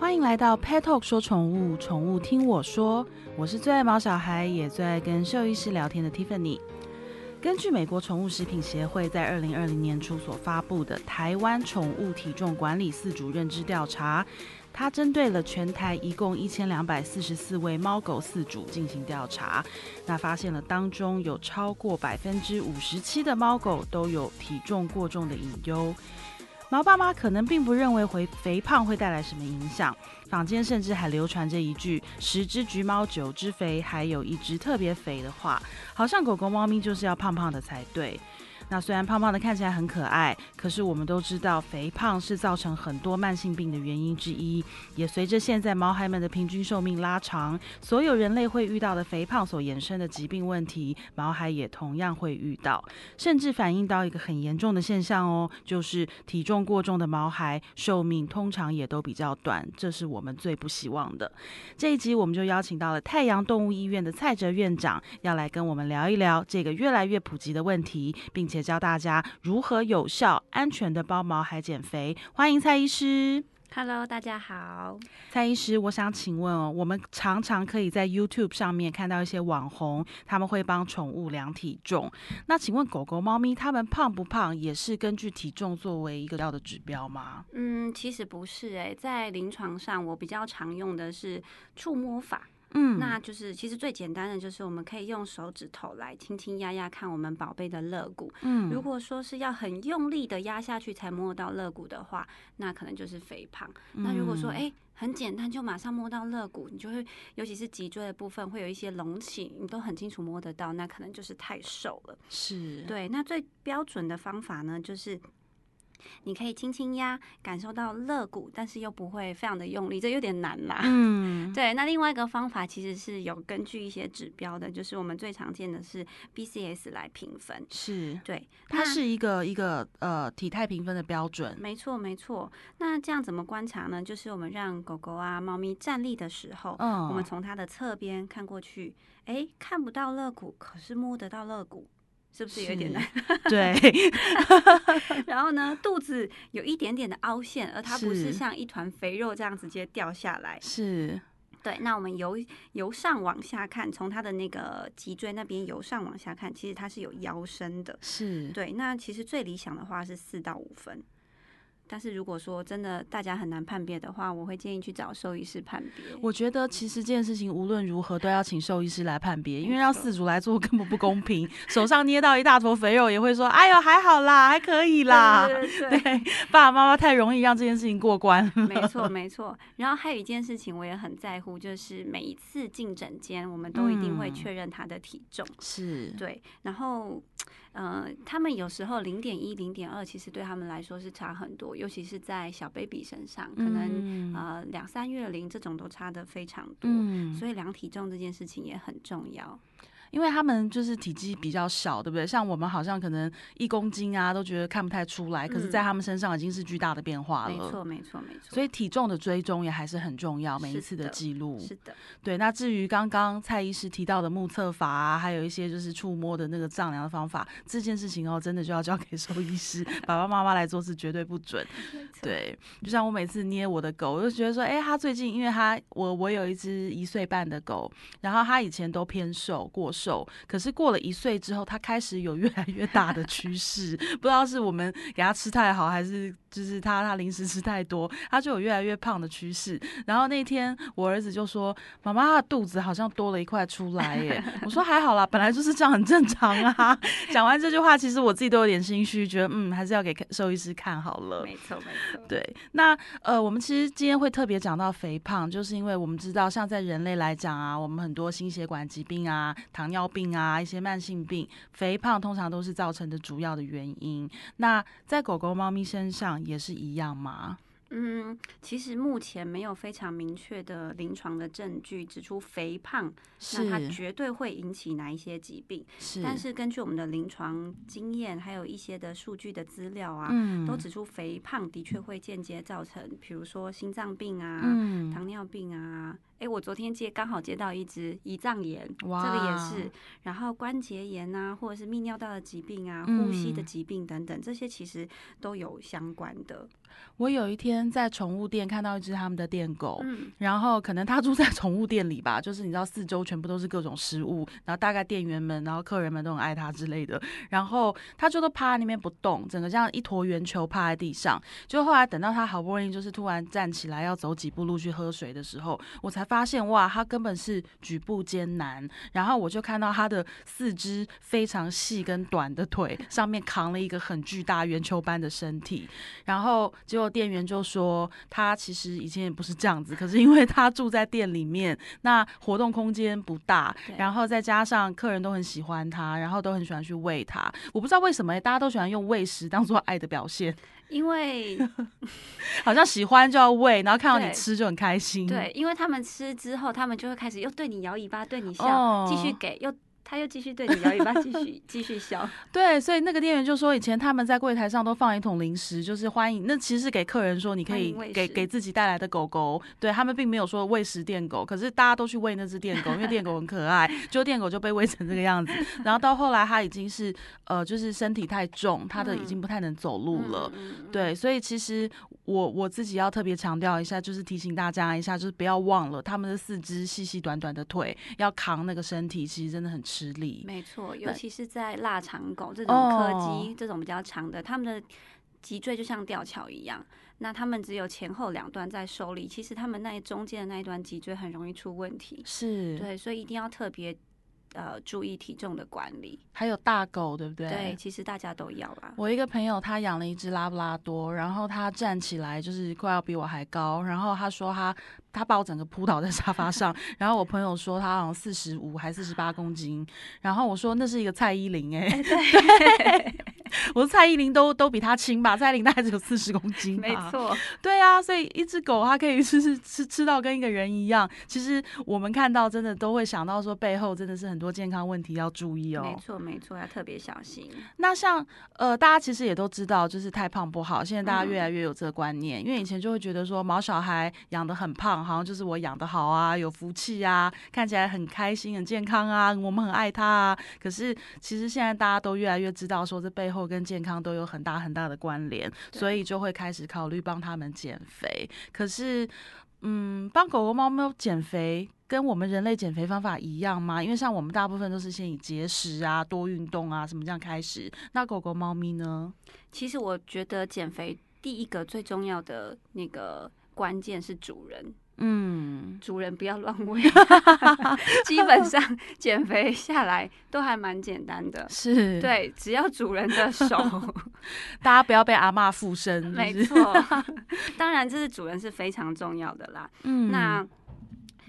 欢迎来到 Pet Talk 说宠物，宠物听我说。我是最爱毛小孩，也最爱跟兽医师聊天的 Tiffany。根据美国宠物食品协会在二零二零年初所发布的台湾宠物体重管理四组认知调查，它针对了全台一共一千两百四十四位猫狗饲主进行调查，那发现了当中有超过百分之五十七的猫狗都有体重过重的隐忧。毛爸妈可能并不认为回肥胖会带来什么影响，坊间甚至还流传着一句“十只橘猫九只肥，还有一只特别肥”的话，好像狗狗、猫咪就是要胖胖的才对。那虽然胖胖的看起来很可爱，可是我们都知道，肥胖是造成很多慢性病的原因之一。也随着现在毛孩们的平均寿命拉长，所有人类会遇到的肥胖所衍生的疾病问题，毛孩也同样会遇到，甚至反映到一个很严重的现象哦，就是体重过重的毛孩寿命通常也都比较短，这是我们最不希望的。这一集我们就邀请到了太阳动物医院的蔡哲院长，要来跟我们聊一聊这个越来越普及的问题，并且。教大家如何有效、安全的包毛孩减肥。欢迎蔡医师。Hello，大家好。蔡医师，我想请问哦，我们常常可以在 YouTube 上面看到一些网红，他们会帮宠物量体重。那请问狗狗、猫咪，它们胖不胖，也是根据体重作为一个要的指标吗？嗯，其实不是诶，在临床上，我比较常用的是触摸法。嗯，那就是其实最简单的就是我们可以用手指头来轻轻压压看我们宝贝的肋骨。嗯，如果说是要很用力的压下去才摸到肋骨的话，那可能就是肥胖。那如果说哎很简单就马上摸到肋骨，你就会尤其是脊椎的部分会有一些隆起，你都很清楚摸得到，那可能就是太瘦了。是对。那最标准的方法呢，就是。你可以轻轻压，感受到肋骨，但是又不会非常的用力，这有点难啦。嗯，对。那另外一个方法其实是有根据一些指标的，就是我们最常见的是 BCS 来评分。是，对，它是一个一个呃体态评分的标准。没错，没错。那这样怎么观察呢？就是我们让狗狗啊、猫咪站立的时候，嗯，我们从它的侧边看过去，哎，看不到肋骨，可是摸得到肋骨。是不是有点难？对。然后呢，肚子有一点点的凹陷，而它不是像一团肥肉这样直接掉下来。是。对。那我们由由上往下看，从它的那个脊椎那边由上往下看，其实它是有腰身的。是。对。那其实最理想的话是四到五分。但是如果说真的大家很难判别的话，我会建议去找兽医师判别。我觉得其实这件事情无论如何都要请兽医师来判别，因为让饲主来做 根本不公平。手上捏到一大坨肥肉也会说：“哎呦，还好啦，还可以啦。” 对，爸爸妈妈太容易让这件事情过关。没错，没错。然后还有一件事情我也很在乎，就是每一次进诊间，我们都一定会确认他的体重。是对，然后。嗯，他们有时候零点一、零点二，其实对他们来说是差很多，尤其是在小 baby 身上，可能呃两三月龄这种都差的非常多，所以量体重这件事情也很重要。因为他们就是体积比较小，对不对？像我们好像可能一公斤啊，都觉得看不太出来，可是，在他们身上已经是巨大的变化了。没错，没错，没错。所以体重的追踪也还是很重要，每一次的记录。是的，对。那至于刚刚蔡医师提到的目测法啊，还有一些就是触摸的那个丈量的方法，这件事情哦，真的就要交给兽医师、爸爸妈妈来做，是绝对不准。对。就像我每次捏我的狗，我就觉得说，哎，它最近，因为它我我有一只一岁半的狗，然后它以前都偏瘦过。瘦，可是过了一岁之后，他开始有越来越大的趋势，不知道是我们给他吃太好，还是就是他他零食吃太多，他就有越来越胖的趋势。然后那天我儿子就说：“妈妈，他的肚子好像多了一块出来耶。”我说：“还好啦，本来就是这样，很正常啊。”讲完这句话，其实我自己都有点心虚，觉得嗯，还是要给兽医师看好了。没错，没错。对，那呃，我们其实今天会特别讲到肥胖，就是因为我们知道，像在人类来讲啊，我们很多心血管疾病啊，糖。尿病啊，一些慢性病，肥胖通常都是造成的主要的原因。那在狗狗、猫咪身上也是一样吗？嗯，其实目前没有非常明确的临床的证据指出肥胖，那它绝对会引起哪一些疾病。是，但是根据我们的临床经验，还有一些的数据的资料啊，都指出肥胖的确会间接造成，比如说心脏病啊、糖尿病啊。哎，我昨天接刚好接到一只胰脏炎，这个也是，然后关节炎啊，或者是泌尿道的疾病啊，呼吸的疾病等等，这些其实都有相关的。我有一天在宠物店看到一只他们的店狗，然后可能他住在宠物店里吧，就是你知道四周全部都是各种食物，然后大概店员们、然后客人们都很爱它之类的，然后他就都趴在那边不动，整个这样一坨圆球趴在地上。就后来等到他好不容易就是突然站起来要走几步路去喝水的时候，我才发现哇，他根本是举步艰难。然后我就看到他的四肢非常细跟短的腿上面扛了一个很巨大圆球般的身体，然后。结果店员就说，他其实以前也不是这样子，可是因为他住在店里面，那活动空间不大，然后再加上客人都很喜欢他，然后都很喜欢去喂他。我不知道为什么大家都喜欢用喂食当做爱的表现，因为 好像喜欢就要喂，然后看到你吃就很开心。对，因为他们吃之后，他们就会开始又对你摇尾巴，对你笑，继续给又。他又继续对你摇尾巴，继续 继续笑。对，所以那个店员就说，以前他们在柜台上都放一桶零食，就是欢迎。那其实是给客人说，你可以给给自己带来的狗狗。对他们并没有说喂食电狗，可是大家都去喂那只电狗，因为电狗很可爱。就电狗就被喂成这个样子。然后到后来，他已经是呃，就是身体太重，他的已经不太能走路了。对，所以其实我我自己要特别强调一下，就是提醒大家一下，就是不要忘了他们的四肢细细短短的腿，要扛那个身体，其实真的很吃。力没错，尤其是在腊肠狗这种柯基这种比较长的，他们的脊椎就像吊桥一样，那他们只有前后两端在受力，其实他们那中间的那一段脊椎很容易出问题。是对，所以一定要特别呃注意体重的管理。还有大狗，对不对？对，其实大家都要啦。我一个朋友他养了一只拉布拉多，然后他站起来就是快要比我还高，然后他说他。他把我整个扑倒在沙发上，然后我朋友说他好像四十五还四十八公斤，然后我说那是一个蔡依林哎，对，我说蔡依林都都比他轻吧，蔡依林大概只有四十公斤，没错，对啊，所以一只狗它可以吃吃吃吃到跟一个人一样，其实我们看到真的都会想到说背后真的是很多健康问题要注意哦，没错没错，要特别小心。那像呃大家其实也都知道，就是太胖不好，现在大家越来越有这个观念，因为以前就会觉得说毛小孩养的很胖。好像就是我养的好啊，有福气啊，看起来很开心、很健康啊，我们很爱它啊。可是其实现在大家都越来越知道，说这背后跟健康都有很大很大的关联，所以就会开始考虑帮他们减肥。可是，嗯，帮狗狗、猫猫减肥跟我们人类减肥方法一样吗？因为像我们大部分都是先以节食啊、多运动啊什么这样开始。那狗狗、猫咪呢？其实我觉得减肥第一个最重要的那个关键是主人。嗯，主人不要乱喂，基本上减肥下来都还蛮简单的。是，对，只要主人的手，大家不要被阿妈附身。没错，当然这是主人是非常重要的啦。嗯，那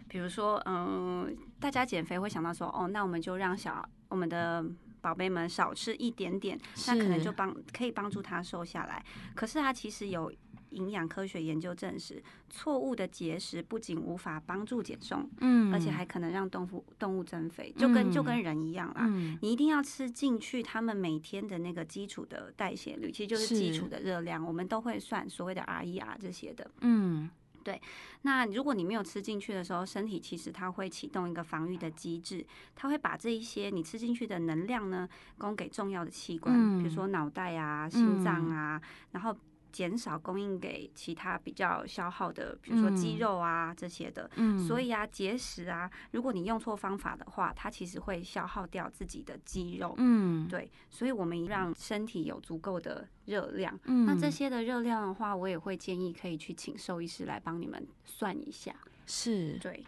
比如说，嗯，大家减肥会想到说，哦，那我们就让小我们的宝贝们少吃一点点，那可能就帮可以帮助他瘦下来。可是他其实有。营养科学研究证实，错误的节食不仅无法帮助减重，嗯，而且还可能让动物动物增肥，就跟就跟人一样啦。你一定要吃进去，他们每天的那个基础的代谢率，其实就是基础的热量，我们都会算所谓的 RER 这些的。嗯，对。那如果你没有吃进去的时候，身体其实它会启动一个防御的机制，它会把这一些你吃进去的能量呢，供给重要的器官，比如说脑袋啊、心脏啊，然后。减少供应给其他比较消耗的，比如说肌肉啊这些的。嗯，所以啊，节食啊，如果你用错方法的话，它其实会消耗掉自己的肌肉。嗯，对，所以我们让身体有足够的热量。嗯，那这些的热量的话，我也会建议可以去请兽医师来帮你们算一下。是，对，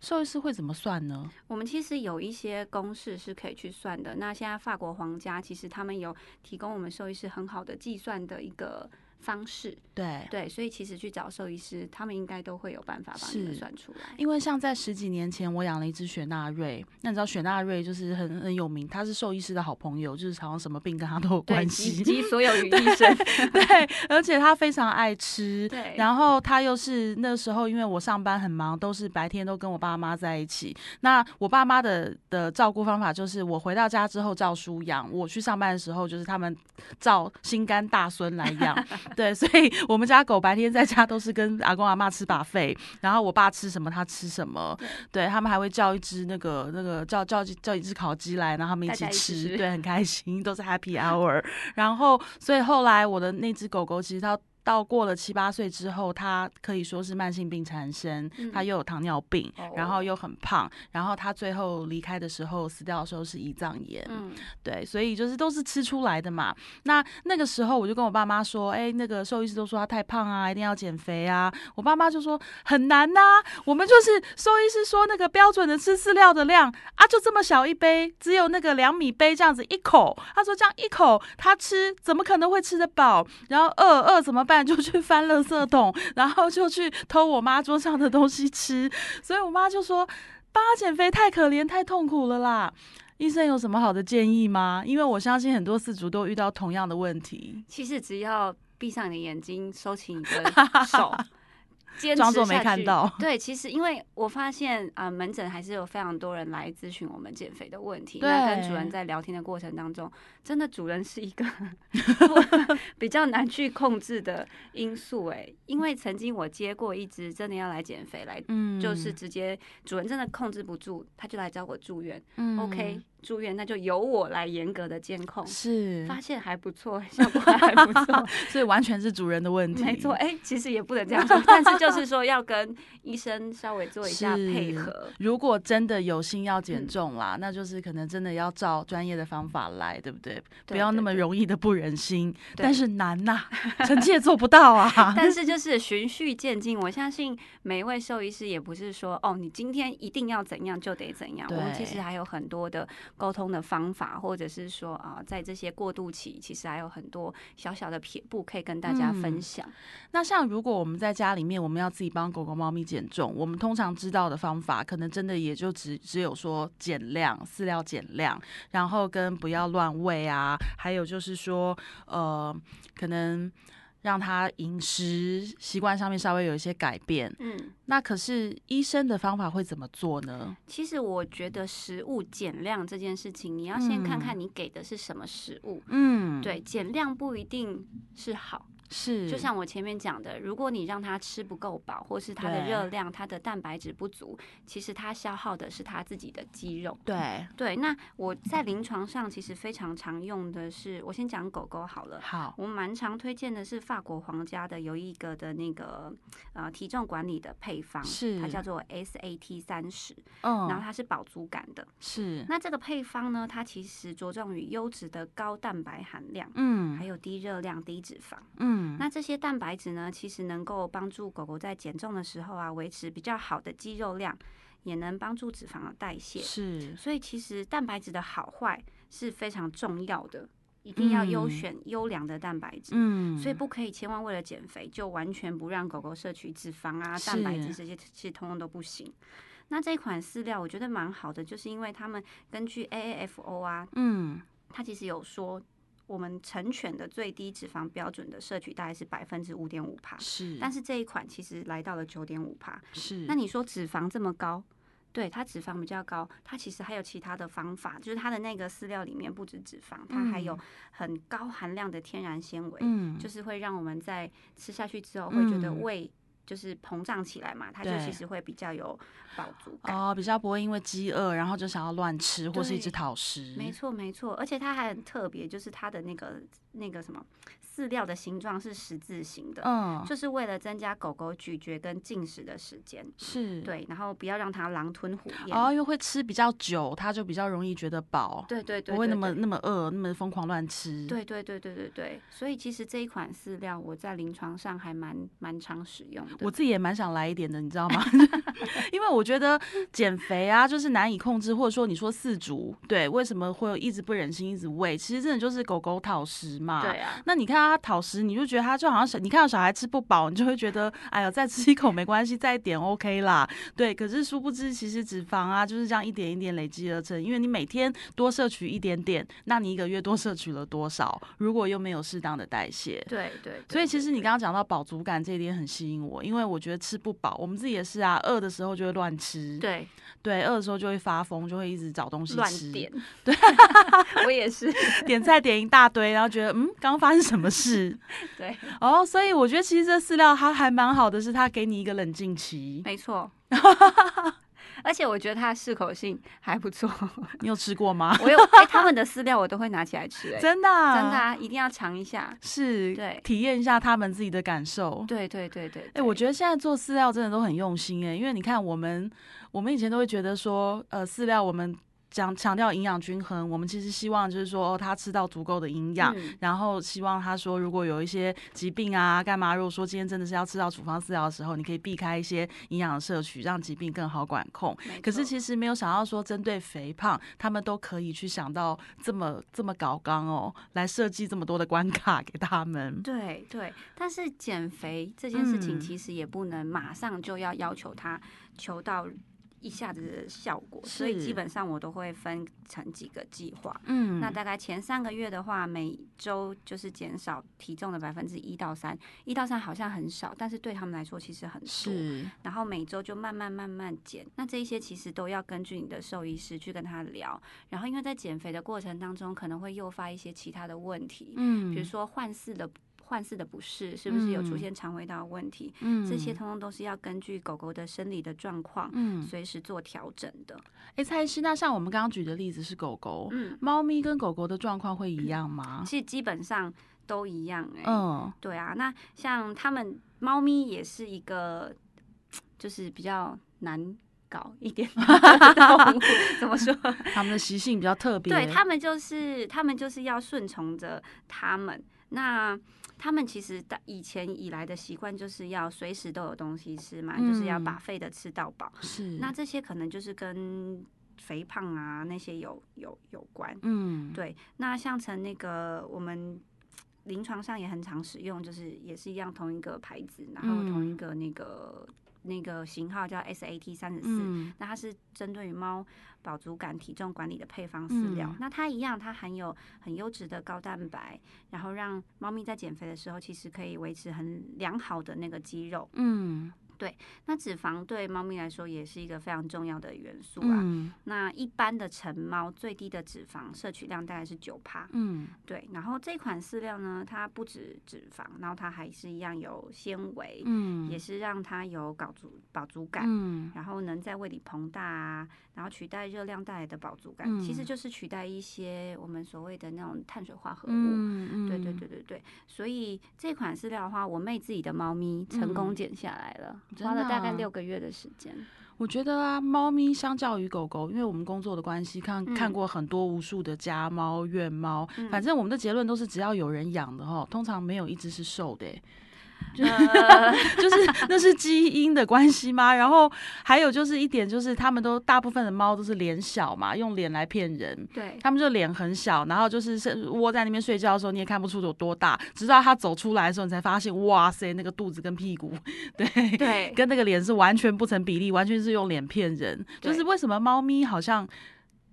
兽医师会怎么算呢？我们其实有一些公式是可以去算的。那现在法国皇家其实他们有提供我们兽医师很好的计算的一个。方式对对，所以其实去找兽医师，他们应该都会有办法帮你们算出来。因为像在十几年前，我养了一只雪纳瑞，那你知道雪纳瑞就是很很有名，他是兽医师的好朋友，就是好像什么病跟他都有关系，以及所有与医生。对，而且他非常爱吃，对。然后他又是那时候，因为我上班很忙，都是白天都跟我爸妈在一起。那我爸妈的的照顾方法就是，我回到家之后照书养，我去上班的时候就是他们照心肝大孙来养。对，所以我们家狗白天在家都是跟阿公阿妈吃把费，然后我爸吃什么他吃什么，对他们还会叫一只那个那个叫叫叫一只烤鸡来，然后他们一起吃，对，很开心，都是 Happy Hour。然后，所以后来我的那只狗狗其实它。到过了七八岁之后，他可以说是慢性病缠身，他又有糖尿病，然后又很胖，然后他最后离开的时候死掉的时候是胰脏炎，嗯对，所以就是都是吃出来的嘛。那那个时候我就跟我爸妈说，哎，那个兽医师都说他太胖啊，一定要减肥啊。我爸妈就说很难呐，我们就是兽医师说那个标准的吃饲料的量啊，就这么小一杯，只有那个两米杯这样子一口，他说这样一口他吃怎么可能会吃得饱？然后饿饿怎么办？就去翻垃圾桶，然后就去偷我妈桌上的东西吃，所以我妈就说：“帮她减肥太可怜，太痛苦了啦。”医生有什么好的建议吗？因为我相信很多四主都遇到同样的问题。其实只要闭上你的眼睛，收起你的手。装作没看到。对，其实因为我发现啊，门诊还是有非常多人来咨询我们减肥的问题。那跟主人在聊天的过程当中，真的主人是一个 比较难去控制的因素。哎，因为曾经我接过一只真的要来减肥来，嗯，就是直接主人真的控制不住，他就来找我住院。嗯，OK。住院那就由我来严格的监控，是发现还不错，效果还不错，所以完全是主人的问题。没错，哎，其实也不能这样说，但是就是说要跟医生稍微做一下配合。如果真的有心要减重啦，那就是可能真的要照专业的方法来，对不对？不要那么容易的不忍心，但是难呐，臣妾做不到啊。但是 就是循序渐进，我相信每一位兽医师也不是说哦，你今天一定要怎样就得怎样。我们其实还有很多的。沟通的方法，或者是说啊，在这些过渡期，其实还有很多小小的撇步可以跟大家分享。那像如果我们在家里面，我们要自己帮狗狗、猫咪减重，我们通常知道的方法，可能真的也就只只有说减量，饲料减量，然后跟不要乱喂啊，还有就是说，呃，可能。让他饮食习惯上面稍微有一些改变，嗯，那可是医生的方法会怎么做呢？其实我觉得食物减量这件事情，你要先看看你给的是什么食物，嗯，对，减量不一定是好。是，就像我前面讲的，如果你让他吃不够饱，或是它的热量、它的蛋白质不足，其实它消耗的是它自己的肌肉。对对，那我在临床上其实非常常用的是，我先讲狗狗好了。好，我蛮常推荐的是法国皇家的有一个的那个呃体重管理的配方，是它叫做 SAT 三十，嗯，然后它是饱足感的。是，那这个配方呢，它其实着重于优质的高蛋白含量，嗯，还有低热量、低脂肪，嗯。那这些蛋白质呢，其实能够帮助狗狗在减重的时候啊，维持比较好的肌肉量，也能帮助脂肪的代谢。是，所以其实蛋白质的好坏是非常重要的，一定要优选优良的蛋白质。嗯，所以不可以千万为了减肥就完全不让狗狗摄取脂肪啊、蛋白质这些，其实通通都不行。那这款饲料我觉得蛮好的，就是因为他们根据 AAFO 啊，嗯，它其实有说。我们成犬的最低脂肪标准的摄取大概是百分之五点五帕，是。但是这一款其实来到了九点五帕，是。那你说脂肪这么高，对它脂肪比较高，它其实还有其他的方法，就是它的那个饲料里面不止脂肪，它还有很高含量的天然纤维，嗯，就是会让我们在吃下去之后会觉得胃。就是膨胀起来嘛，它就其实会比较有饱足感哦，比较不会因为饥饿然后就想要乱吃或是一直讨食。没错没错，而且它还很特别，就是它的那个那个什么。饲料的形状是十字形的，嗯，就是为了增加狗狗咀嚼跟进食的时间，是对，然后不要让它狼吞虎咽，哦，因为会吃比较久，它就比较容易觉得饱，对对对，不会那么那么饿，那么疯狂乱吃，对对对对对对，所以其实这一款饲料我在临床上还蛮蛮常使用的，我自己也蛮想来一点的，你知道吗？因为我觉得减肥啊，就是难以控制，或者说你说四足，对，为什么会一直不忍心一直喂？其实真的就是狗狗讨食嘛，对啊，那你看。他讨食，你就觉得他就好像小，你看到小孩吃不饱，你就会觉得，哎呀，再吃一口没关系，再点 OK 啦。对，可是殊不知，其实脂肪啊就是这样一点一点累积而成。因为你每天多摄取一点点，那你一个月多摄取了多少？如果又没有适当的代谢，对对。所以其实你刚刚讲到饱足感这一点很吸引我，因为我觉得吃不饱，我们自己也是啊，饿的时候就会乱吃。对对，饿的时候就会发疯，就会一直找东西吃。点。对，我也是 点菜点一大堆，然后觉得嗯，刚刚发生什么事？对，哦，所以我觉得其实这饲料它还蛮好的，是它给你一个冷静期。没错。而且我觉得它的适口性还不错。你有吃过吗？我有，哎、他们的饲料我都会拿起来吃、哎，真的啊、真的啊，一定要尝一下。是，对体验一下他们自己的感受。对对对对哎、我觉得现在做饲料真的都很用心哎、因为你看我们，我们以前都会觉得说，呃，饲料我们讲强调营养均衡，我们其实希望就是说，哦，他吃到足够的营养，嗯然后希望他说，如果有一些疾病啊，干嘛？如果说今天真的是要吃到处方饲料的时候，你可以避开一些营养的摄取，让疾病更好管控。可是其实没有想到说，针对肥胖，他们都可以去想到这么这么搞纲哦，来设计这么多的关卡给他们。对对，但是减肥这件事情嗯其实也不能马上就要要求他求到一下子的效果，所以基本上我都会分成几个计划。嗯那大概前三个月的话，每周就是减少体重的百分之一到三，一到三好像很少，但是对他们来说其实很多。是然后每周就慢慢慢慢减。那这一些其实都要根据你的兽医师去跟他聊。然后因为在减肥的过程当中，可能会诱发一些其他的问题，嗯比如说换饲的换饲的不适，是不是有出嗯现肠胃道的问题？嗯这些通通都是要根据狗狗的生理的状况。嗯，随时做调整的，哎，蔡医师，那像我们刚刚举的例子是狗狗，嗯，猫咪跟狗狗的状况会一样吗？其实基本上都一样哎、嗯对啊，那像他们猫咪也是一个，就是比较难搞一点的动物，怎么说？他们的习性比较特别，对他们就是他们就是要顺从着他们。那他们其实的以前以来的习惯就是要随时都有东西吃嘛，就是要嗯把肺的吃到饱。是那这些可能就是跟肥胖啊那些有有有关。嗯对，那像成那个我们临床上也很常使用，就是也是一样同一个牌子，然后同一嗯个那个、那个型号叫 SAT 三十四。嗯那它是针对于猫饱足感、体重管理的配方饲料。嗯那它一样，它含有很优质的高蛋白，然后让猫咪在减肥的时候，其实可以维持很良好的那个肌肉。嗯那脂肪对猫咪来说也是一个非常重要的元素啊。嗯那一般的成猫最低的脂肪摄取量大概是九帕，嗯对。然后这款饲料呢，它不止脂肪，然后它还是一样有纤维，嗯也是让它有饱足饱足感。嗯然后能在胃里膨大啊，然后取代热量带来的饱足感，其实嗯就是取代一些我们所谓的那种碳水化合物。对对对对对，所以这款饲料的话，我妹自己的猫咪成功嗯减下来了，真花了大概六个月的时间。我觉得啊，猫咪相较于狗狗，因为我们工作的关系，看看嗯过很多无数的家猫、院猫，嗯反正我们的结论都是，只要有人养的哈，通常没有一只是瘦的欸、呃，就是那是基因的关系吗？然后还有就是一点，就是他们都大部分的猫都是脸小嘛，用脸来骗人。对，他们就脸很小，然后就是是窝在那边睡觉的时候，你也看不出有多大，直到它走出来的时候，你才发现，哇塞，那个肚子跟屁股，对，对，跟那个脸是完全不成比例，完全是用脸骗人。就是为什么猫咪好像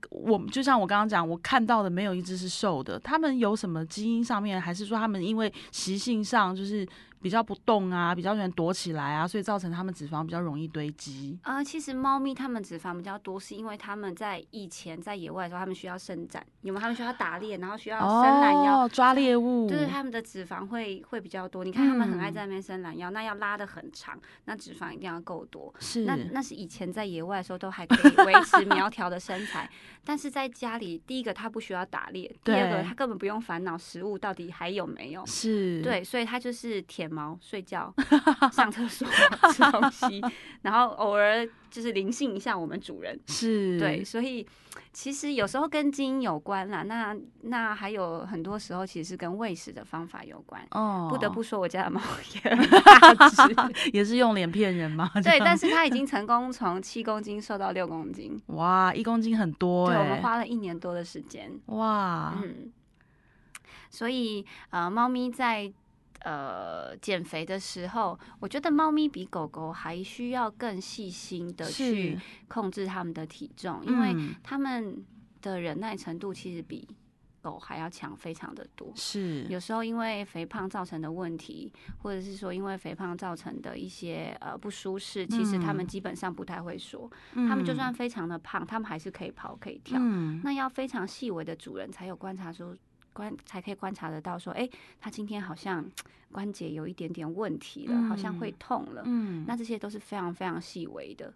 我就像我刚刚讲，我看到的没有一只是瘦的，他们有什么基因上面，还是说他们因为习性上就是比较不动啊，比较喜欢躲起来啊，所以造成它们脂肪比较容易堆积？呃，其实猫咪它们脂肪比较多，是因为它们在以前在野外的时候，它们需要伸展，有没有？它们需要打猎，然后需要伸懒腰，哦，抓猎物，就是它们的脂肪会会比较多。你看它们很爱嗯在那边伸懒腰，那要拉的很长，那脂肪一定要够多。是那那是以前在野外的时候都还可以维持苗条的身材，但是在家里，第一个它不需要打猎，第二个它根本不用烦恼食物到底还有没有。是，对，所以它就是舔毛、睡觉、上厕所、吃东西，然后偶尔就是灵性一下我们主人。是，对，所以其实有时候跟基因有关啦，那那还有很多时候其实是跟喂食的方法有关。哦，不得不说，我家的猫 也很大只，也是用脸骗人吗？对，但是它已经成功从七公斤瘦到六公斤，哇，一公斤很多对，哎、我们花了一年多的时间。哇，嗯，所以呃，猫咪在呃减肥的时候，我觉得猫咪比狗狗还需要更细心的去控制它们的体重，因为嗯它们的忍耐程度其实比狗还要强非常的多。是有时候因为肥胖造成的问题，或者是说因为肥胖造成的一些呃不舒适，其实他们嗯基本上不太会说。他们就算非常的胖，他们还是可以跑可以跳。嗯那要非常细微的主人才有观察出观才可以观察得到说，哎，他今天好像关节有一点点问题了，好像会痛了。嗯，那这些都是非常非常细微的，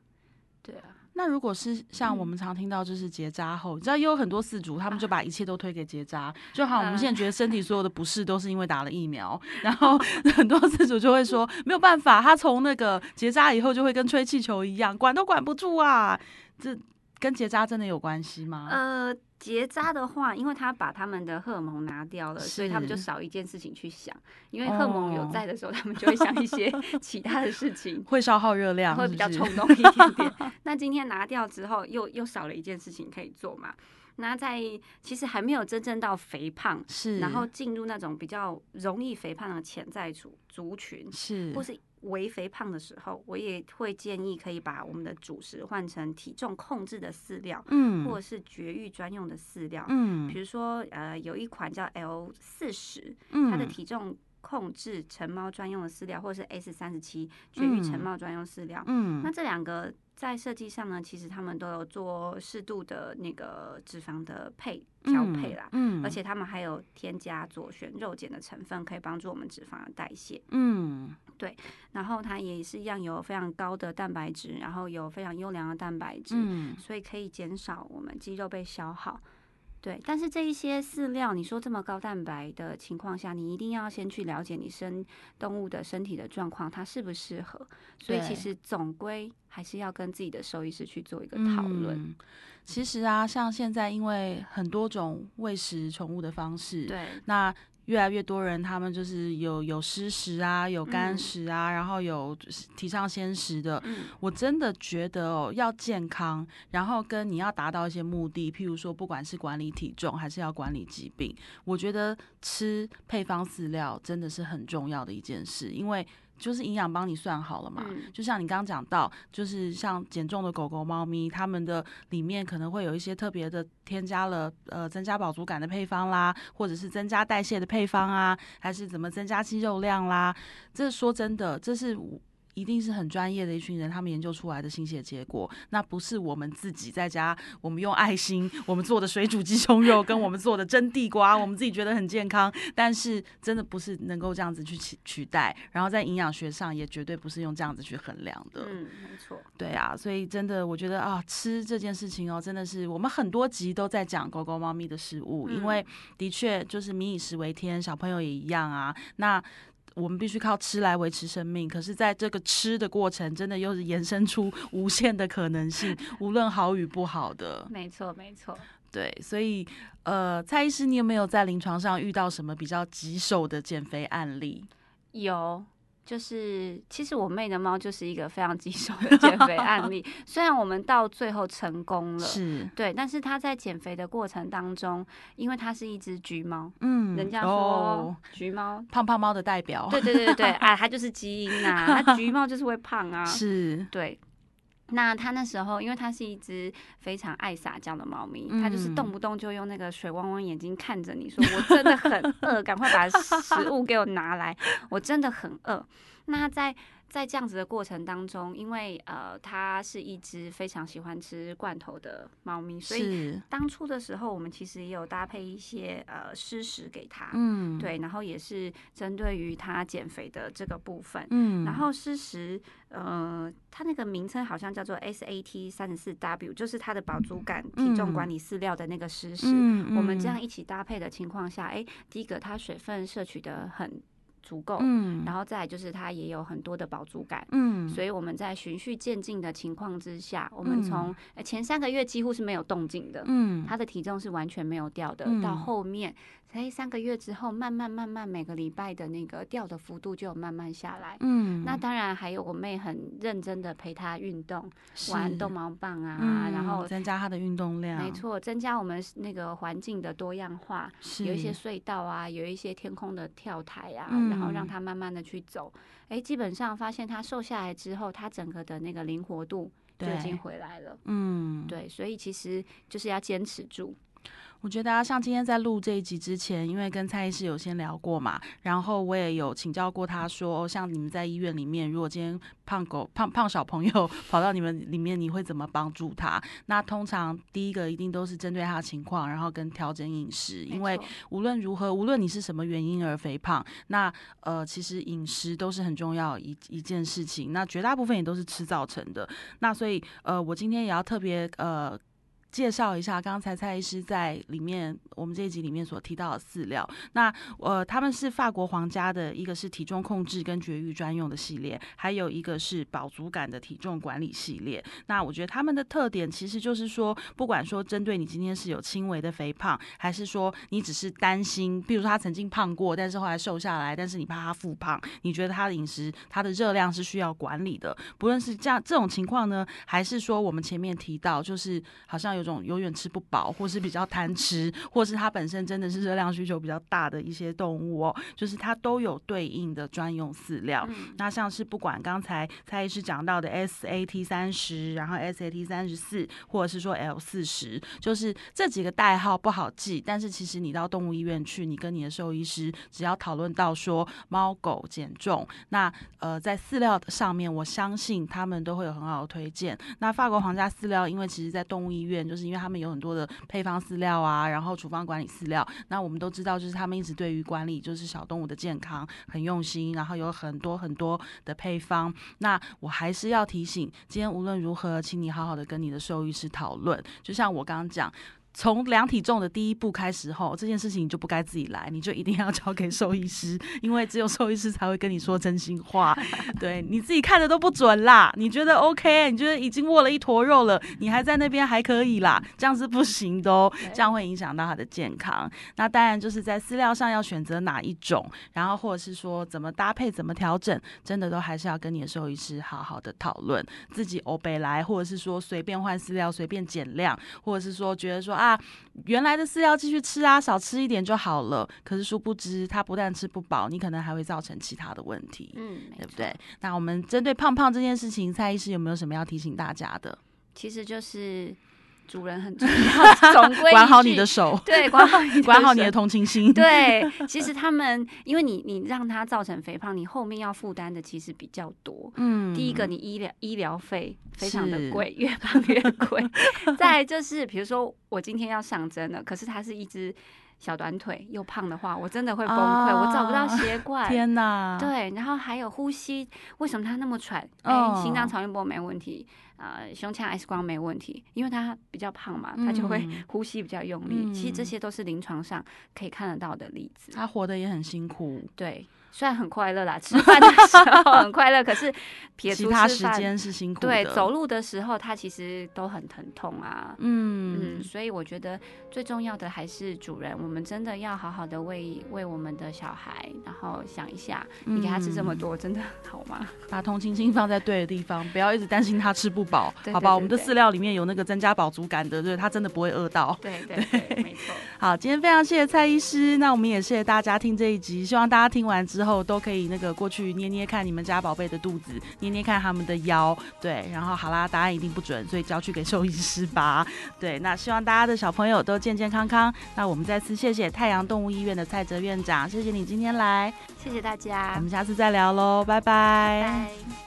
对啊。那如果是像我们常听到，就是结扎后，你知道也有很多饲主，他们就把一切都推给结扎，就好，我们现在觉得身体所有的不适都是因为打了疫苗，然后 很多饲主就会说没有办法，他从那个结扎以后就会跟吹气球一样，管都管不住啊，这。跟结扎真的有关系吗？呃，结扎的话，因为他把他们的荷尔蒙拿掉了，所以他们就少一件事情去想。因为荷尔蒙有在的时候，他们就会想一些 其他的事情，会消耗热量，会比较冲动一点点。那今天拿掉之后，又又少了一件事情可以做嘛？那在其实还没有真正到肥胖，是，然后进入那种比较容易肥胖的潜在族族群，是，或是。微肥胖的时候，我也会建议可以把我们的主食换成体重控制的饲料，嗯，或者是绝育专用的饲料，嗯，比如说呃，有一款叫 L 四十，嗯，它的体重控制成猫专用的饲料，或者是 S 三十七绝育成猫专用饲料，嗯，那这两个在设计上呢，其实他们都有做适度的那个脂肪的配调配啦，嗯，而且他们还有添加左旋肉碱的成分，可以帮助我们脂肪的代谢，嗯。对，然后它也是一样有非常高的蛋白质，然后有非常优良的蛋白质，嗯，所以可以减少我们肌肉被消耗。对，但是这一些饲料，你说这么高蛋白的情况下，你一定要先去了解你生动物的身体的状况，它适不适合。所以其实总归还是要跟自己的兽医师去做一个讨论。其实啊，像现在因为很多种喂食宠物的方式，对，那。越来越多人，他们就是有有湿食啊，有干食啊，然后有提倡鲜食的。我真的觉得哦，要健康，然后跟你要达到一些目的，譬如说，不管是管理体重，还是要管理疾病，我觉得吃配方饲料真的是很重要的一件事，因为。就是营养帮你算好了嘛，就像你刚刚讲到，就是像减重的狗狗、猫咪，它们的里面可能会有一些特别的添加了呃增加饱足感的配方啦，或者是增加代谢的配方啊，还是怎么增加肌肉量啦？这说真的，这是。一定是很专业的一群人，他们研究出来的心血结果，那不是我们自己在家，我们用爱心我们做的水煮鸡胸肉，跟我们做的蒸地瓜，我们自己觉得很健康，但是真的不是能够这样子去取取代，然后在营养学上也绝对不是用这样子去衡量的。嗯，没错。对啊，所以真的我觉得啊，吃这件事情哦，真的是我们很多集都在讲狗狗、猫咪的食物，因为的确就是民以食为天，小朋友也一样啊。那我们必须靠吃来维持生命，可是，在这个吃的过程，真的又是延伸出无限的可能性，无论好与不好的。没错，没错。对，所以，呃，蔡医师，你有没有在临床上遇到什么比较棘手的减肥案例？有。就是，其实我妹的猫就是一个非常棘手的减肥案例。虽然我们到最后成功了，是对，但是它在减肥的过程当中，因为它是一只橘猫，嗯，人家说橘猫胖胖猫的代表，对对对对啊，它就是基因呐，它橘猫就是会胖啊，是对。那它那时候，因为它是一只非常爱撒娇的猫咪，它就是动不动就用那个水汪汪眼睛看着你说：“我真的很饿，赶快把食物给我拿来，我真的很饿。”那在在这样子的过程当中，因为呃，它是一只非常喜欢吃罐头的猫咪，所以当初的时候，我们其实也有搭配一些呃湿食给它，嗯，对，然后也是针对于它减肥的这个部分，嗯，然后湿食，呃，它那个名称好像叫做 SAT 三十四 W，就是它的饱足感体重管理饲料的那个湿食，我们这样一起搭配的情况下，哎，第一个它水分摄取的很。足够，嗯，然后再来就是它也有很多的饱足感，嗯，所以我们在循序渐进的情况之下，我们从前三个月几乎是没有动静的，嗯，它的体重是完全没有掉的，到后面。才三个月之后，慢慢慢慢每个礼拜的那个掉的幅度就慢慢下来。嗯，那当然还有我妹很认真的陪她运动，玩逗猫棒啊，然后增加她的运动量。没错，增加我们那个环境的多样化，有一些隧道啊，有一些天空的跳台啊，然后让她慢慢的去走。哎，基本上发现她瘦下来之后，她整个的那个灵活度就已经回来了。嗯，对，所以其实就是要坚持住。我觉得啊，像今天在录这一集之前，因为跟蔡医师有先聊过嘛，然后我也有请教过他说，像你们在医院里面，如果今天胖狗、胖胖小朋友跑到你们里面，你会怎么帮助他？那通常第一个一定都是针对他的情况，然后跟调整饮食，因为无论如何，无论你是什么原因而肥胖，那呃，其实饮食都是很重要一一件事情。那绝大部分也都是吃造成的。那所以呃，我今天也要特别呃。介绍一下刚才蔡医师在里面我们这一集里面所提到的饲料。那呃，他们是法国皇家的一个是体重控制跟绝育专用的系列，还有一个是饱足感的体重管理系列。那我觉得他们的特点其实就是说，不管说针对你今天是有轻微的肥胖，还是说你只是担心，比如说他曾经胖过，但是后来瘦下来，但是你怕他复胖，你觉得他的饮食他的热量是需要管理的。不论是这样这种情况呢，还是说我们前面提到，就是好像有种永远吃不饱，或是比较贪吃，或是它本身真的是热量需求比较大的一些动物哦，就是它都有对应的专用饲料。那像是不管刚才蔡医师讲到的 SAT 三十，然后 SAT 三十四，或者是说 L 四十，就是这几个代号不好记，但是其实你到动物医院去，你跟你的兽医师只要讨论到说猫狗减重，那呃在饲料上面，我相信他们都会有很好的推荐。那法国皇家饲料，因为其实在动物医院，就是就是因为他们有很多的配方饲料啊，然后处方管理饲料。那我们都知道，就是他们一直对于管理就是小动物的健康很用心，然后有很多很多的配方。那我还是要提醒，今天无论如何，请你好好的跟你的兽医师讨论。就像我刚刚讲。从量体重的第一步开始后，这件事情你就不该自己来，你就一定要交给兽医师，因为只有兽医师才会跟你说真心话。对你自己看的都不准啦，你觉得 OK？你觉得已经握了一坨肉了，你还在那边还可以啦，这样是不行的哦，这样会影响到他的健康。那当然就是在饲料上要选择哪一种，然后或者是说怎么搭配、怎么调整，真的都还是要跟你的兽医师好好的讨论。自己欧北来，或者是说随便换饲料、随便减量，或者是说觉得说啊。啊，原来的饲料继续吃啊，少吃一点就好了。可是殊不知，它不但吃不饱，你可能还会造成其他的问题，嗯，对不对？那我们针对胖胖这件事情，蔡医师有没有什么要提醒大家的？其实就是。主人很重要，总归管好你的手，对，管好你，管好你的同情心。对，其实他们，因为你你让他造成肥胖，你后面要负担的其实比较多。嗯，第一个，你医疗医疗费非常的贵，越胖越贵。再就是，比如说我今天要上针了，可是它是一只小短腿又胖的话，我真的会崩溃，我找不到鞋怪。天哪！对，然后还有呼吸，为什么他那么喘？哎，心脏超音波没问题。呃，胸腔 X 光没问题，因为他比较胖嘛，他就会呼吸比较用力。其实这些都是临床上可以看得到的例子。他活得也很辛苦，对。虽然很快乐啦，吃饭的时候很快乐，可是撇除时间是辛苦的。对，走路的时候他其实都很疼痛啊。嗯嗯，所以我觉得最重要的还是主人，我们真的要好好的为为我们的小孩，然后想一下，你给他吃这么多，真的好吗？把同情心放在对的地方，不要一直担心他吃不饱，好吧？我们的饲料里面有那个增加饱足感的，对他真的不会饿到。对对对，没错。好，今天非常谢谢蔡医师，那我们也谢谢大家听这一集，希望大家听完之后。后都可以那个过去捏捏看你们家宝贝的肚子，捏捏看他们的腰，对，然后好啦，答案一定不准，所以交去给兽医师吧。对，那希望大家的小朋友都健健康康。那我们再次谢谢太阳动物医院的蔡哲院长，谢谢你今天来，谢谢大家，我们下次再聊喽，拜拜。